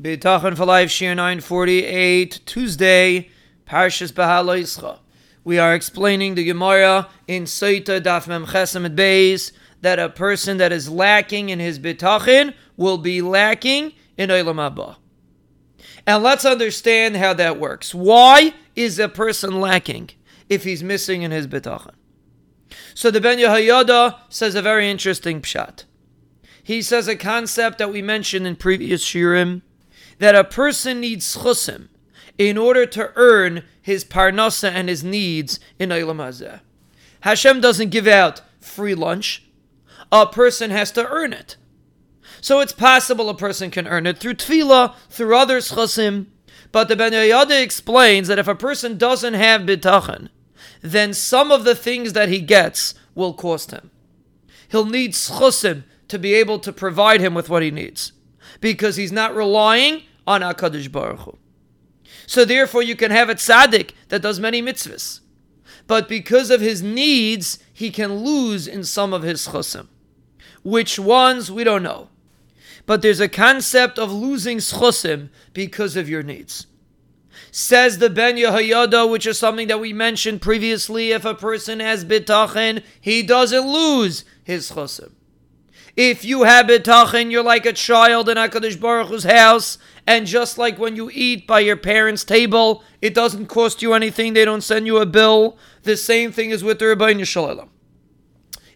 Bitachon for Life, Shiur 948, Tuesday, Parshas Bahaloischa. We are explaining the Gemara in Saita Daf Mem Chesem Beis that a person that is lacking in his bitachon will be lacking in Olam Haba. And let's understand how that works. Why is a person lacking if he's missing in his bitachon? So the Ben Yehoyada says a very interesting pshat. He says a concept that we mentioned in previous shiurim that a person needs chusim in order to earn his parnasa and his needs in Olam Hazeh. Hashem doesn't give out free lunch. A person has to earn it. So it's possible a person can earn it through tefillah, through other chusim. But the Ben Yehoyada explains that if a person doesn't have bitachon, then some of the things that he gets will cost him. He'll need chusim to be able to provide him with what he needs because he's not relying on HaKadosh Baruch Hu. So therefore, you can have a tzaddik that does many mitzvahs, but because of his needs, he can lose in some of his chosim. Which ones we don't know, but there's a concept of losing chosim because of your needs. Says the Ben Yehoyada, which is something that we mentioned previously. If a person has bitachon, he doesn't lose his chosim. If you have bitachon, you're like a child in Hakadosh Baruch Hu's house, and just like when you eat by your parents' table, it doesn't cost you anything. They don't send you a bill. The same thing is with the Ribono Shel Olam.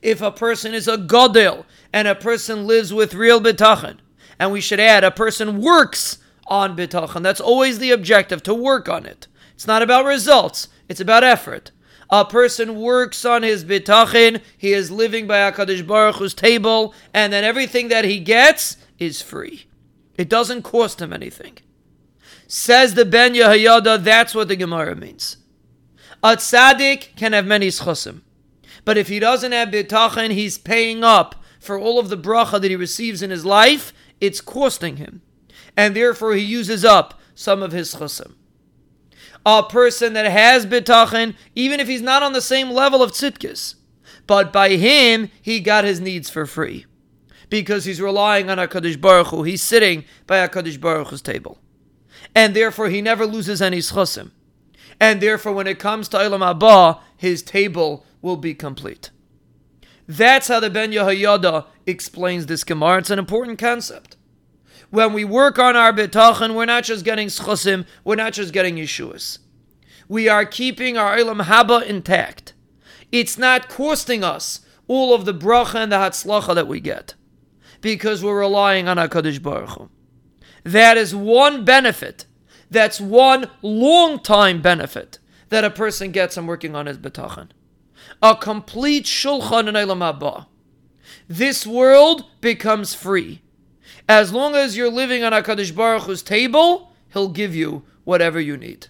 If a person is a godel and a person lives with real bitachon, and we should add, a person works on bitachon. That's always the objective to work on it. It's not about results. It's about effort. A person works on his bitachon. He is living by Hakadosh Baruch Hu's table, and then everything that he gets is free. It doesn't cost him anything. Says the Ben Yehoyada, that's what the Gemara means. A tzaddik can have many schusim, but if he doesn't have bitachon, he's paying up for all of the bracha that he receives in his life. It's costing him, and therefore he uses up some of his schusim. A person that has bitachon, even if he's not on the same level of tzidkis, but by him he got his needs for free because he's relying on HaKadosh Baruch Hu. He's sitting by HaKadosh Baruch Hu's table. And therefore, he never loses any schusim. And therefore, when it comes to Olam Haba, his table will be complete. That's how the Ben Yehoyada explains this Gemara. It's an important concept. When we work on our bitachon, we're not just getting schusim, we're not just getting Yeshuas. We are keeping our Olam Haba intact. It's not costing us all of the bracha and the hatzlacha that we get because we're relying on HaKadosh Baruch Hu. That is one benefit. That's one long time benefit that a person gets from working on his bitachon. A complete shulchan in Olam Haba. This world becomes free. As long as you're living on HaKadosh Baruch Hu's table, He'll give you whatever you need.